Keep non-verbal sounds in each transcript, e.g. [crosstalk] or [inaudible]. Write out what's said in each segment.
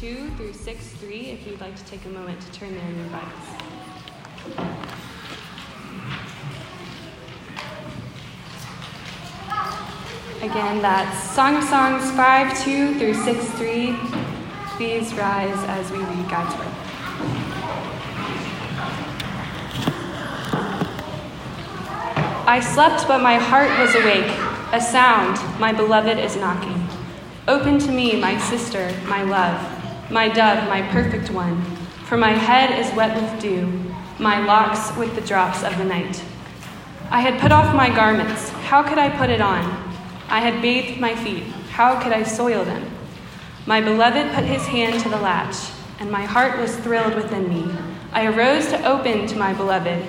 2 through 6 3, if you'd like to take a moment to turn there in your Bibles. Again, that's Song of Songs 5 2 through 6 3. Please rise as we read God's Word. I slept, but my heart was awake. A sound, my beloved is knocking. Open to me, my sister, my love, my dove, my perfect one. For my head is wet with dew, my locks with the drops of the night. I had put off my garments. How could I put it on? I had bathed my feet. How could I soil them? My beloved put his hand to the latch, and my heart was thrilled within me. I arose to open to my beloved,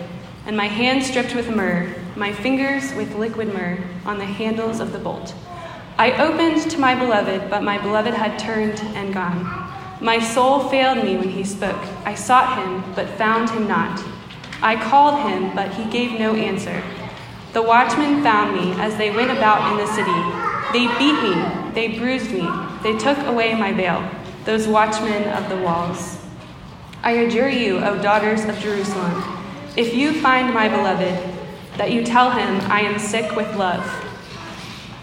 and my hands dripped with myrrh, my fingers with liquid myrrh on the handles of the bolt. I opened to my beloved, but my beloved had turned and gone. My soul failed me when he spoke. I sought him, but found him not. I called him, but he gave no answer. The watchmen found me as they went about in the city. They beat me, they bruised me, they took away my veil, those watchmen of the walls. I adjure you, O daughters of Jerusalem, if you find my beloved, that you tell him I am sick with love.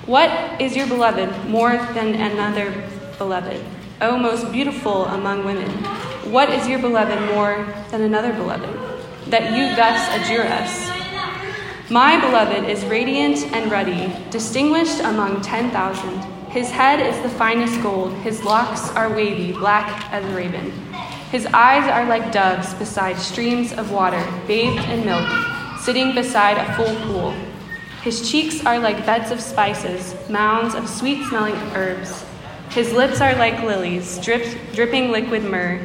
What is your beloved more than another beloved? O most beautiful among women, what is your beloved more than another beloved? That you thus adjure us. My beloved is radiant and ruddy, distinguished among 10,000. His head is the finest gold, his locks are wavy, black as a raven. His eyes are like doves beside streams of water, bathed in milk, sitting beside a full pool. His cheeks are like beds of spices, mounds of sweet smelling herbs. His lips are like lilies, drip, dripping liquid myrrh.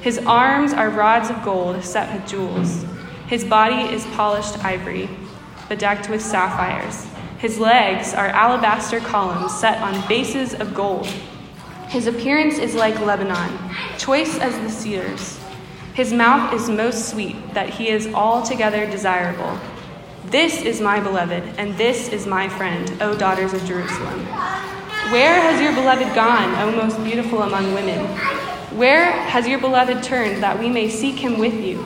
His arms are rods of gold set with jewels. His body is polished ivory, bedecked with sapphires. His legs are alabaster columns set on bases of gold. His appearance is like Lebanon, choice as the cedars. His mouth is most sweet, that he is altogether desirable. This is my beloved, and this is my friend, O daughters of Jerusalem. Where has your beloved gone, O most beautiful among women? Where has your beloved turned, that we may seek him with you?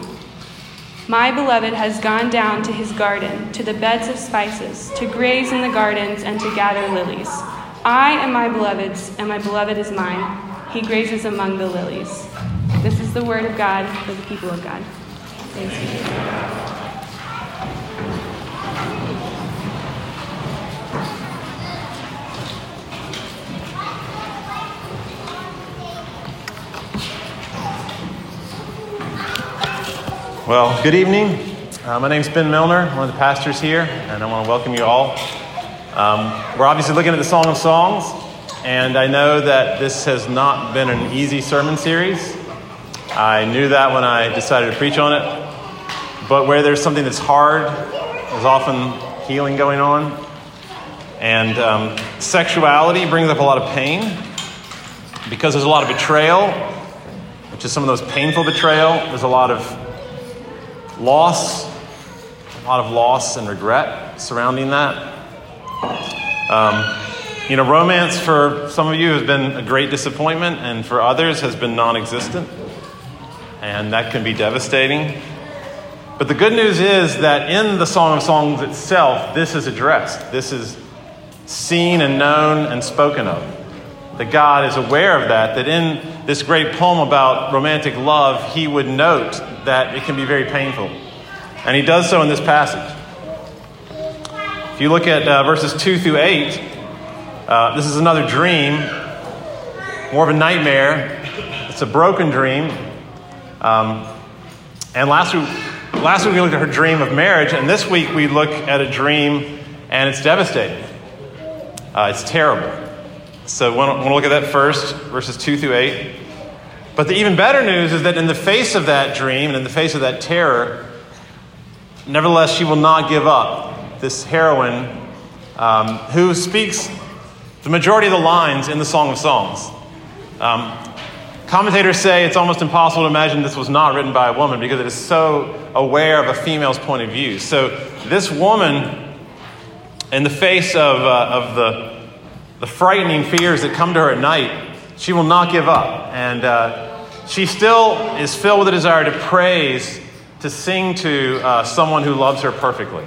My beloved has gone down to his garden, to the beds of spices, to graze in the gardens, and to gather lilies. I am my beloved's, and my beloved is mine. He grazes among the lilies. This is the word of God for the people of God. Thanks Well, good evening. Uh, my name's Ben Milner, one of the pastors here, and I want to welcome you all. Um, we're obviously looking at the Song of Songs, and I know that this has not been an easy sermon series. I knew that when I decided to preach on it. But where there's something that's hard, there's often healing going on. And um, sexuality brings up a lot of pain because there's a lot of betrayal, which is some of those painful betrayal. There's a lot of loss, a lot of loss and regret surrounding that. Um, you know, romance for some of you has been a great disappointment, and for others has been non existent. And that can be devastating. But the good news is that in the Song of Songs itself, this is addressed. This is seen and known and spoken of. That God is aware of that, that in this great poem about romantic love, he would note that it can be very painful. And he does so in this passage. If you look at uh, verses 2 through 8, uh, this is another dream, more of a nightmare. It's a broken dream. Um, and last week, last week we looked at her dream of marriage, and this week we look at a dream and it's devastating. Uh, it's terrible. So I want to look at that first, verses 2 through 8. But the even better news is that in the face of that dream and in the face of that terror, nevertheless, she will not give up. This heroine um, who speaks the majority of the lines in the Song of Songs. Um, commentators say it's almost impossible to imagine this was not written by a woman because it is so aware of a female's point of view. So, this woman, in the face of, uh, of the the frightening fears that come to her at night, she will not give up. And uh, she still is filled with a desire to praise, to sing to uh, someone who loves her perfectly,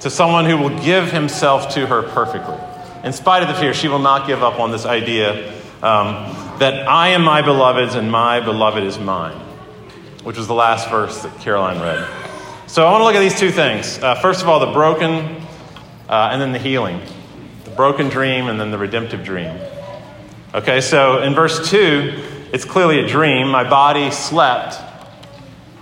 to someone who will give himself to her perfectly. In spite of the fear, she will not give up on this idea um, that I am my beloved's and my beloved is mine, which was the last verse that Caroline read. So I want to look at these two things. Uh, first of all, the broken uh, and then the healing broken dream and then the redemptive dream. Okay, so in verse 2, it's clearly a dream. My body slept,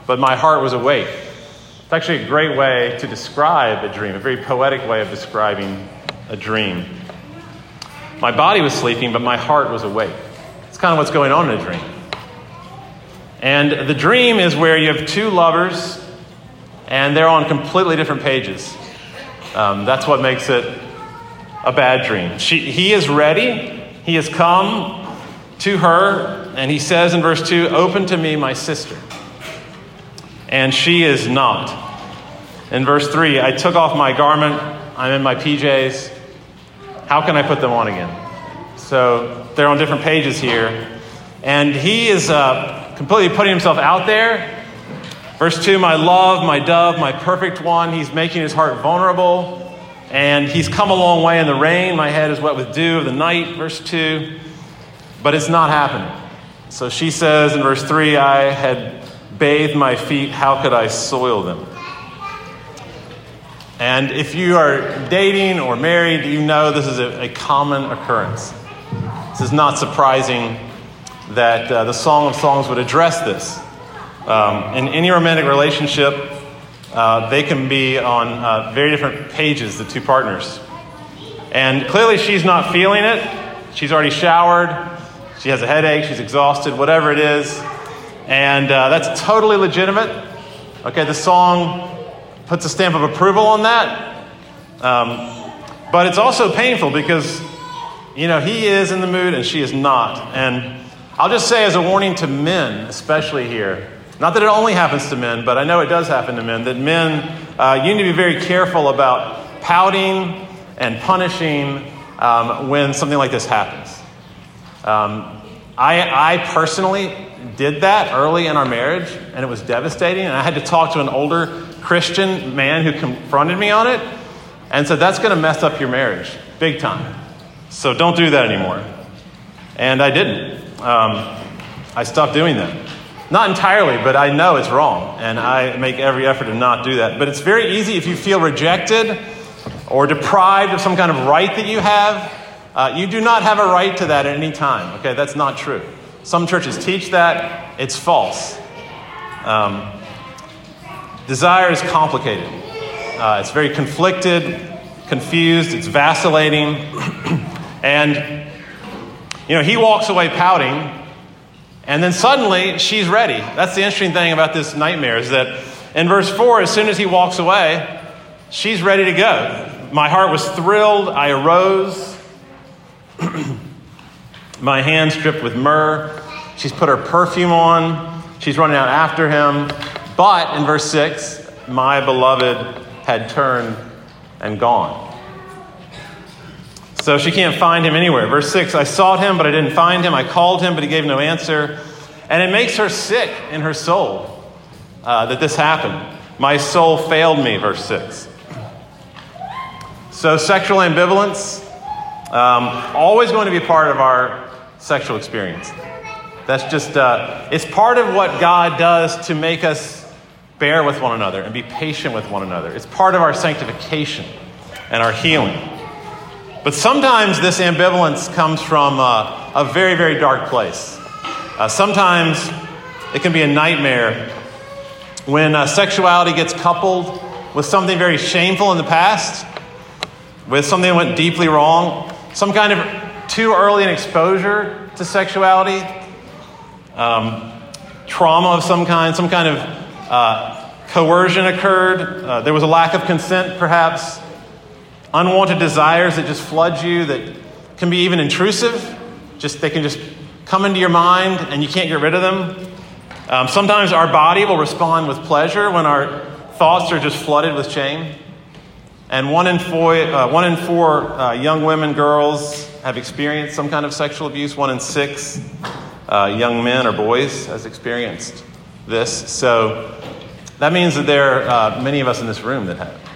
but my heart was awake. It's actually a great way to describe a dream, a very poetic way of describing a dream. My body was sleeping, but my heart was awake. It's kind of what's going on in a dream. And the dream is where you have two lovers, and they're on completely different pages. Um, that's what makes it a bad dream. She, he is ready. He has come to her, and he says in verse 2 Open to me, my sister. And she is not. In verse 3, I took off my garment. I'm in my PJs. How can I put them on again? So they're on different pages here. And he is uh, completely putting himself out there. Verse 2, my love, my dove, my perfect one. He's making his heart vulnerable. And he's come a long way in the rain. My head is wet with dew of the night, verse 2. But it's not happening. So she says in verse 3 I had bathed my feet. How could I soil them? And if you are dating or married, you know this is a, a common occurrence. This is not surprising that uh, the Song of Songs would address this. Um, in any romantic relationship, uh, they can be on uh, very different pages, the two partners. And clearly, she's not feeling it. She's already showered. She has a headache. She's exhausted, whatever it is. And uh, that's totally legitimate. Okay, the song puts a stamp of approval on that. Um, but it's also painful because, you know, he is in the mood and she is not. And I'll just say, as a warning to men, especially here, not that it only happens to men, but I know it does happen to men, that men, uh, you need to be very careful about pouting and punishing um, when something like this happens. Um, I, I personally did that early in our marriage, and it was devastating. And I had to talk to an older Christian man who confronted me on it and said, That's going to mess up your marriage big time. So don't do that anymore. And I didn't. Um, I stopped doing that. Not entirely, but I know it's wrong, and I make every effort to not do that. But it's very easy if you feel rejected or deprived of some kind of right that you have. Uh, you do not have a right to that at any time. Okay, that's not true. Some churches teach that, it's false. Um, desire is complicated, uh, it's very conflicted, confused, it's vacillating. [clears throat] and, you know, he walks away pouting and then suddenly she's ready. That's the interesting thing about this nightmare is that in verse 4, as soon as he walks away, she's ready to go. My heart was thrilled. I arose. [clears throat] My hands dripped with myrrh. She's put her perfume on. She's running out after him. But in verse 6, my beloved had turned and gone. So she can't find him anywhere. Verse 6 I sought him, but I didn't find him. I called him, but he gave no answer. And it makes her sick in her soul uh, that this happened. My soul failed me, verse 6. So, sexual ambivalence, um, always going to be part of our sexual experience. That's just, uh, it's part of what God does to make us bear with one another and be patient with one another. It's part of our sanctification and our healing. But sometimes this ambivalence comes from uh, a very, very dark place. Uh, sometimes it can be a nightmare when uh, sexuality gets coupled with something very shameful in the past, with something that went deeply wrong, some kind of too early an exposure to sexuality, um, trauma of some kind, some kind of uh, coercion occurred, uh, there was a lack of consent, perhaps, unwanted desires that just flood you that can be even intrusive. Just they can just come into your mind and you can't get rid of them. Um, sometimes our body will respond with pleasure when our thoughts are just flooded with shame. And one in four, uh, one in four uh, young women, girls, have experienced some kind of sexual abuse. One in six uh, young men or boys has experienced this. So that means that there are uh, many of us in this room that have.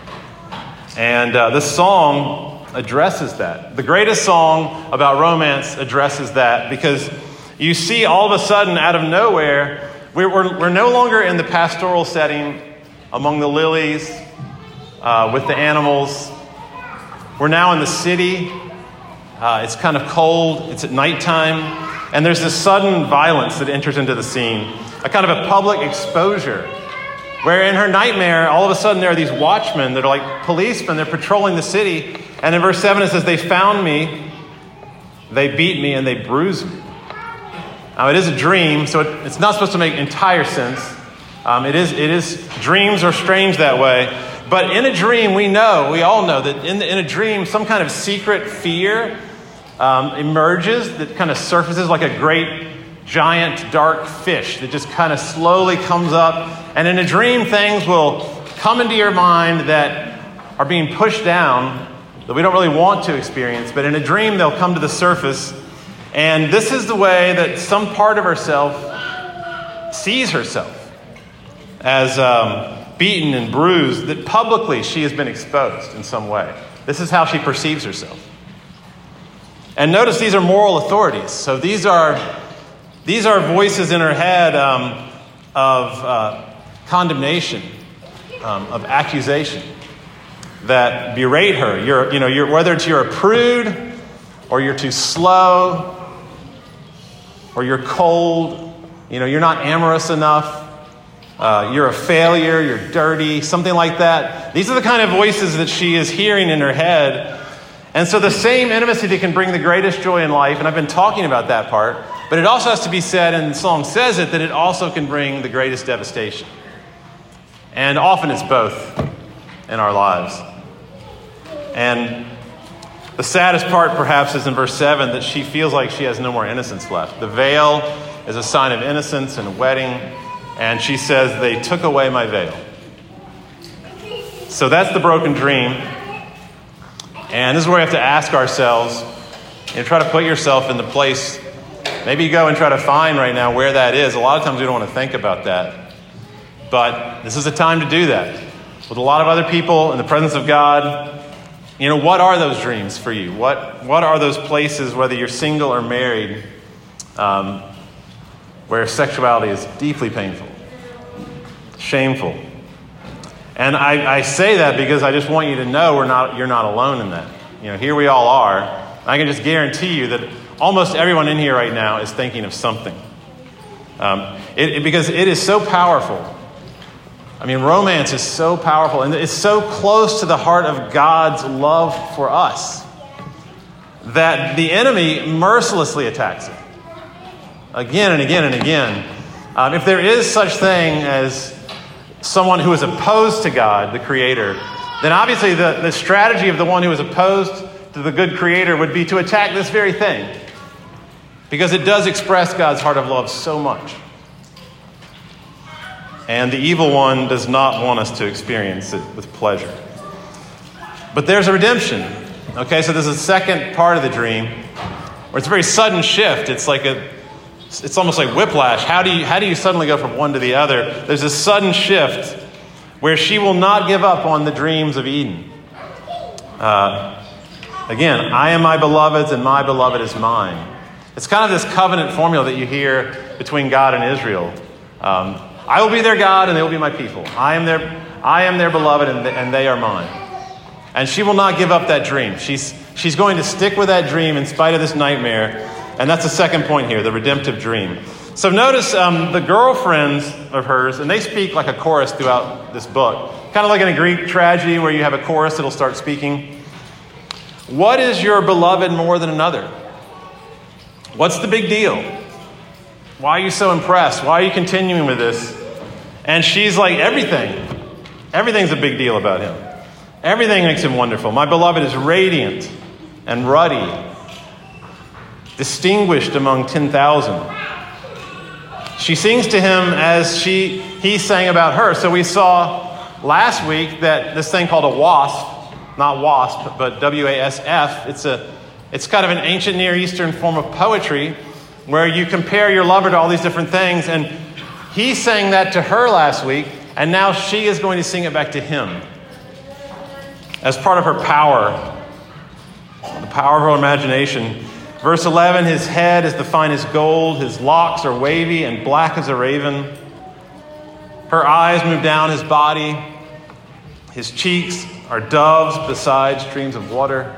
And uh, this song addresses that. The greatest song about romance addresses that because you see all of a sudden, out of nowhere, we're, we're, we're no longer in the pastoral setting among the lilies, uh, with the animals. We're now in the city. Uh, it's kind of cold, it's at nighttime, and there's this sudden violence that enters into the scene, a kind of a public exposure where in her nightmare, all of a sudden there are these watchmen that are like policemen, they're patrolling the city. And in verse 7 it says, They found me, they beat me, and they bruised me. Now it is a dream, so it, it's not supposed to make entire sense. Um, it, is, it is, dreams are strange that way. But in a dream, we know, we all know that in, the, in a dream, some kind of secret fear um, emerges that kind of surfaces like a great giant dark fish that just kind of slowly comes up. And in a dream, things will come into your mind that are being pushed down that we don't really want to experience. But in a dream, they'll come to the surface. And this is the way that some part of herself sees herself as um, beaten and bruised, that publicly she has been exposed in some way. This is how she perceives herself. And notice these are moral authorities. So these are these are voices in her head um, of uh, condemnation, um, of accusation that berate her. You're, you know, you're, whether it's you're a prude or you're too slow or you're cold, you know, you're not amorous enough, uh, you're a failure, you're dirty, something like that. These are the kind of voices that she is hearing in her head. And so the same intimacy that can bring the greatest joy in life, and I've been talking about that part, but it also has to be said, and the song says it, that it also can bring the greatest devastation. And often it's both in our lives. And the saddest part, perhaps, is in verse 7 that she feels like she has no more innocence left. The veil is a sign of innocence and a wedding, and she says, They took away my veil. So that's the broken dream. And this is where we have to ask ourselves and try to put yourself in the place Maybe you go and try to find right now where that is. A lot of times we don't want to think about that. But this is a time to do that. With a lot of other people in the presence of God, you know, what are those dreams for you? What, what are those places, whether you're single or married, um, where sexuality is deeply painful, shameful? And I, I say that because I just want you to know we're not, you're not alone in that. You know, here we all are. I can just guarantee you that almost everyone in here right now is thinking of something. Um, it, it, because it is so powerful. I mean, romance is so powerful and it's so close to the heart of God's love for us that the enemy mercilessly attacks it again and again and again. Um, if there is such thing as someone who is opposed to God, the Creator, then obviously the, the strategy of the one who is opposed to the good Creator would be to attack this very thing because it does express God's heart of love so much. And the evil one does not want us to experience it with pleasure. But there's a redemption. Okay, so there's a second part of the dream where it's a very sudden shift. It's like a it's almost like whiplash. How do you how do you suddenly go from one to the other? There's a sudden shift where she will not give up on the dreams of Eden. Uh, again, I am my beloved's and my beloved is mine. It's kind of this covenant formula that you hear between God and Israel. Um, I will be their God and they will be my people. I am their, I am their beloved and they, and they are mine. And she will not give up that dream. She's, she's going to stick with that dream in spite of this nightmare. And that's the second point here the redemptive dream. So notice um, the girlfriends of hers, and they speak like a chorus throughout this book. Kind of like in a Greek tragedy where you have a chorus that'll start speaking. What is your beloved more than another? What's the big deal? Why are you so impressed? Why are you continuing with this? And she's like, everything. Everything's a big deal about him. Everything makes him wonderful. My beloved is radiant and ruddy, distinguished among 10,000. She sings to him as she, he sang about her. So we saw last week that this thing called a wasp, not wasp, but W A S F, it's, a, it's kind of an ancient Near Eastern form of poetry where you compare your lover to all these different things. And he sang that to her last week, and now she is going to sing it back to him as part of her power, the power of her imagination. Verse 11 His head is the finest gold, his locks are wavy and black as a raven. Her eyes move down his body, his cheeks are doves beside streams of water.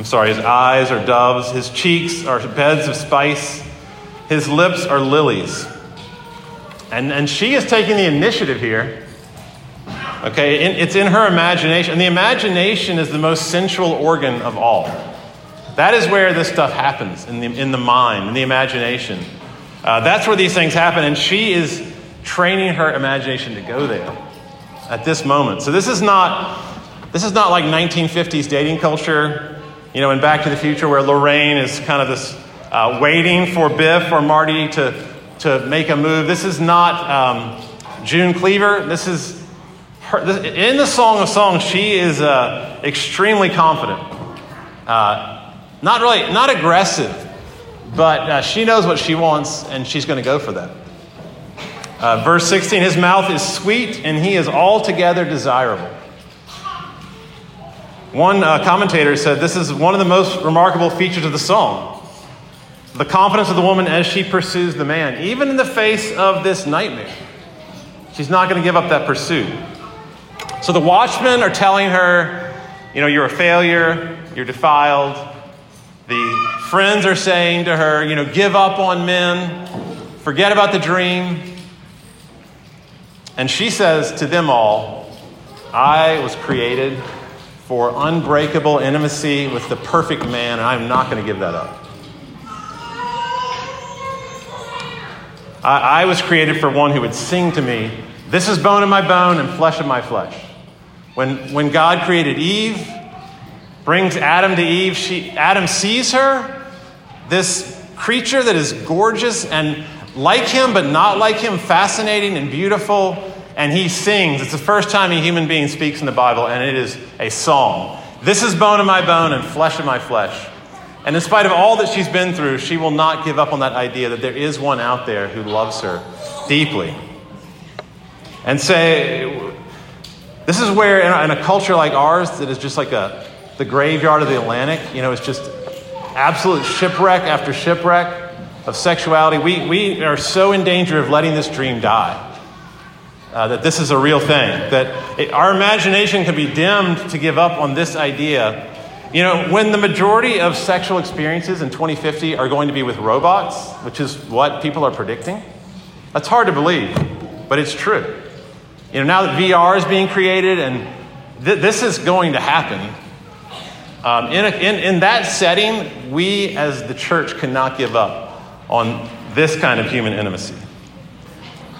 I'm sorry, his eyes are doves, his cheeks are beds of spice, his lips are lilies. And, and she is taking the initiative here. Okay, it's in her imagination. And the imagination is the most sensual organ of all. That is where this stuff happens in the, in the mind, in the imagination. Uh, that's where these things happen. And she is training her imagination to go there at this moment. So this is not, this is not like 1950s dating culture you know, in Back to the Future, where Lorraine is kind of this uh, waiting for Biff or Marty to, to make a move. This is not um, June Cleaver. This is her. This, in the Song of Songs, she is uh, extremely confident. Uh, not really, not aggressive, but uh, she knows what she wants and she's going to go for that. Uh, verse 16 His mouth is sweet and he is altogether desirable. One uh, commentator said this is one of the most remarkable features of the song the confidence of the woman as she pursues the man, even in the face of this nightmare. She's not going to give up that pursuit. So the watchmen are telling her, you know, you're a failure, you're defiled. The friends are saying to her, you know, give up on men, forget about the dream. And she says to them all, I was created for unbreakable intimacy with the perfect man, and I'm not going to give that up. I, I, was created for one who would sing to me, This is bone of my bone and flesh of my flesh. When, when God created Eve, brings Adam to Eve, she, Adam sees her, this creature that is gorgeous and like him, but not like him, fascinating and beautiful and he sings. It's the first time a human being speaks in the Bible, and it is a song. This is bone of my bone and flesh of my flesh. And in spite of all that she's been through, she will not give up on that idea that there is one out there who loves her deeply. And say, this is where, in a, culture like ours, that is just like a, the graveyard of the Atlantic, you know, it's just absolute shipwreck after shipwreck of sexuality, we, we are so in danger of letting this dream die uh, that this is a real thing, that it, our imagination can be dimmed to give up on this idea. You know, when the majority of sexual experiences in 2050 are going to be with robots, which is what people are predicting, that's hard to believe, but it's true. You know, now that VR is being created and th- this is going to happen, um, in, a, in, in that setting, we as the church cannot give up on this kind of human intimacy.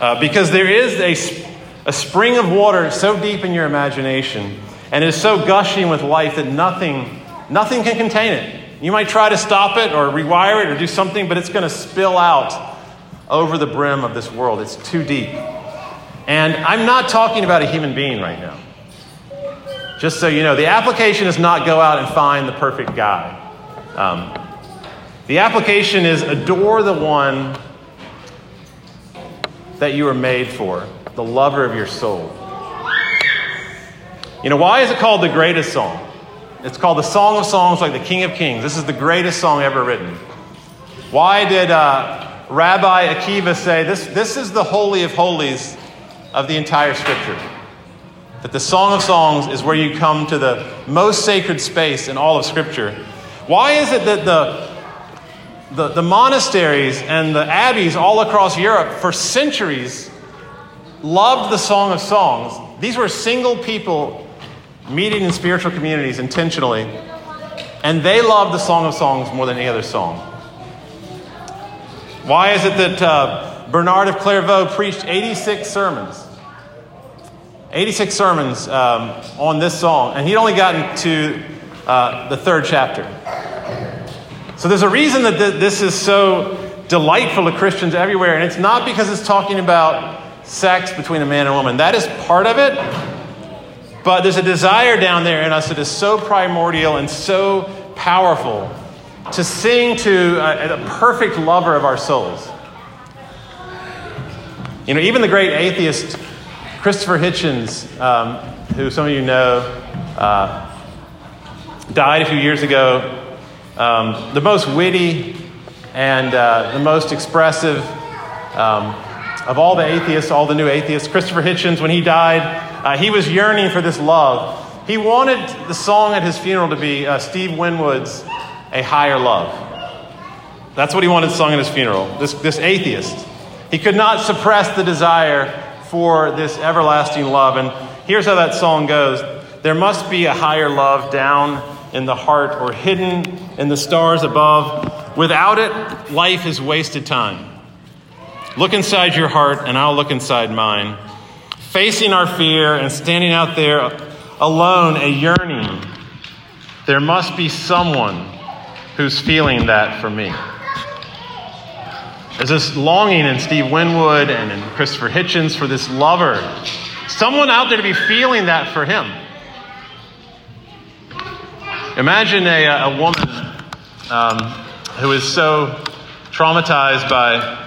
Uh, because there is a, a spring of water so deep in your imagination and is so gushing with life that nothing, nothing can contain it. You might try to stop it or rewire it or do something, but it's going to spill out over the brim of this world. It's too deep. And I'm not talking about a human being right now. Just so you know, the application is not go out and find the perfect guy. Um, the application is adore the one that you were made for, the lover of your soul. You know, why is it called the greatest song? It's called the Song of Songs, like the King of Kings. This is the greatest song ever written. Why did uh, Rabbi Akiva say this, this is the Holy of Holies of the entire Scripture? That the Song of Songs is where you come to the most sacred space in all of Scripture. Why is it that the, the, the monasteries and the abbeys all across Europe for centuries loved the Song of Songs? These were single people meeting in spiritual communities intentionally, and they loved the Song of Songs more than any other song. Why is it that uh, Bernard of Clairvaux preached 86 sermons? 86 sermons um, on this song, and he'd only gotten to uh, the third chapter. So there's a reason that th- this is so delightful to Christians everywhere, and it's not because it's talking about sex between a man and a woman. That is part of it, but there's a desire down there in us that is so primordial and so powerful to sing to a, a perfect lover of our souls. You know, even the great atheist Christopher Hitchens, um, who some of you know, uh, died a few years ago. Um, the most witty and uh, the most expressive um, of all the atheists, all the new atheists. Christopher Hitchens, when he died, uh, he was yearning for this love. He wanted the song at his funeral to be uh, Steve Winwood's A Higher Love. That's what he wanted sung at his funeral, this, this atheist. He could not suppress the desire for this everlasting love. And here's how that song goes There must be a higher love down in the heart or hidden in the stars above. Without it, life is wasted time. Look inside your heart, and I'll look inside mine. Facing our fear and standing out there alone, a yearning. There must be someone who's feeling that for me. There's this longing in Steve Winwood and in Christopher Hitchens for this lover. Someone out there to be feeling that for him. Imagine a, a woman um, who is so traumatized by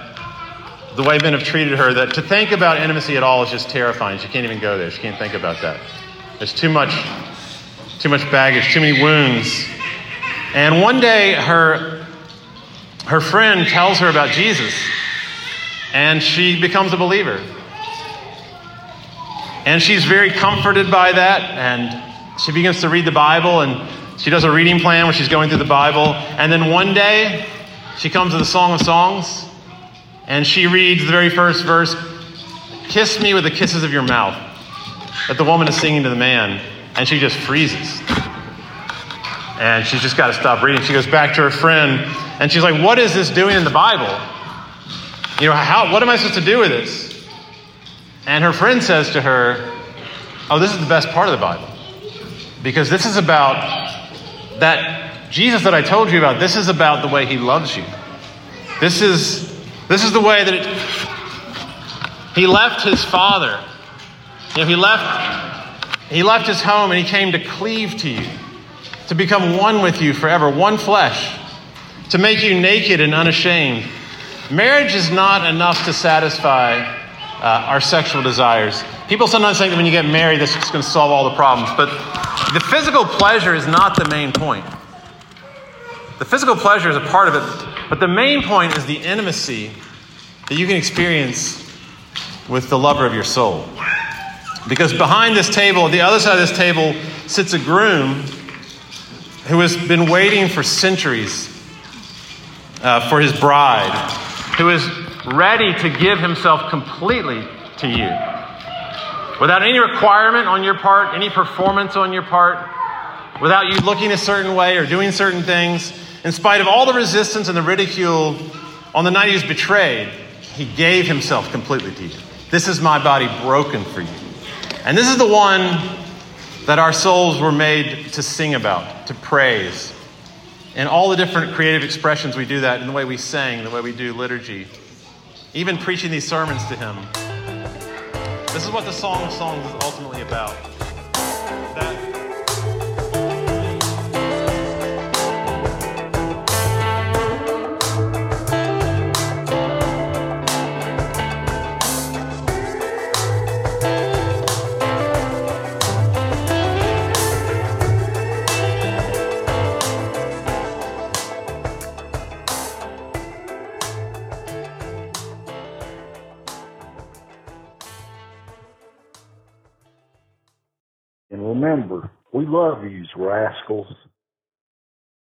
the way men have treated her that to think about intimacy at all is just terrifying. She can't even go there. She can't think about that. There's too much, too much baggage, too many wounds. And one day, her, her friend tells her about Jesus, and she becomes a believer. And she's very comforted by that, and she begins to read the Bible, and she does a reading plan where she's going through the Bible. And then one day, she comes to the Song of Songs, and she reads the very first verse Kiss me with the kisses of your mouth. That the woman is singing to the man, and she just freezes. And she's just got to stop reading. She goes back to her friend, and she's like, What is this doing in the Bible? You know, how, what am I supposed to do with this? And her friend says to her, Oh, this is the best part of the Bible. Because this is about that Jesus that I told you about, this is about the way he loves you. This is, this is the way that it, he left his father. You know, he left, he left his home and he came to cleave to you, to become one with you forever, one flesh, to make you naked and unashamed. Marriage is not enough to satisfy uh, our sexual desires. People sometimes think that when you get married, this is going to solve all the problems, but the physical pleasure is not the main point. The physical pleasure is a part of it, but the main point is the intimacy that you can experience with the lover of your soul. Because behind this table, the other side of this table, sits a groom who has been waiting for centuries uh, for his bride, who is ready to give himself completely to you. Without any requirement on your part, any performance on your part, without you looking a certain way or doing certain things, in spite of all the resistance and the ridicule, on the night he was betrayed, he gave himself completely to you. This is my body broken for you. And this is the one that our souls were made to sing about, to praise. And all the different creative expressions we do that in the way we sing, the way we do liturgy, even preaching these sermons to him. This is what the Song of Songs is ultimately about. We love you, rascals.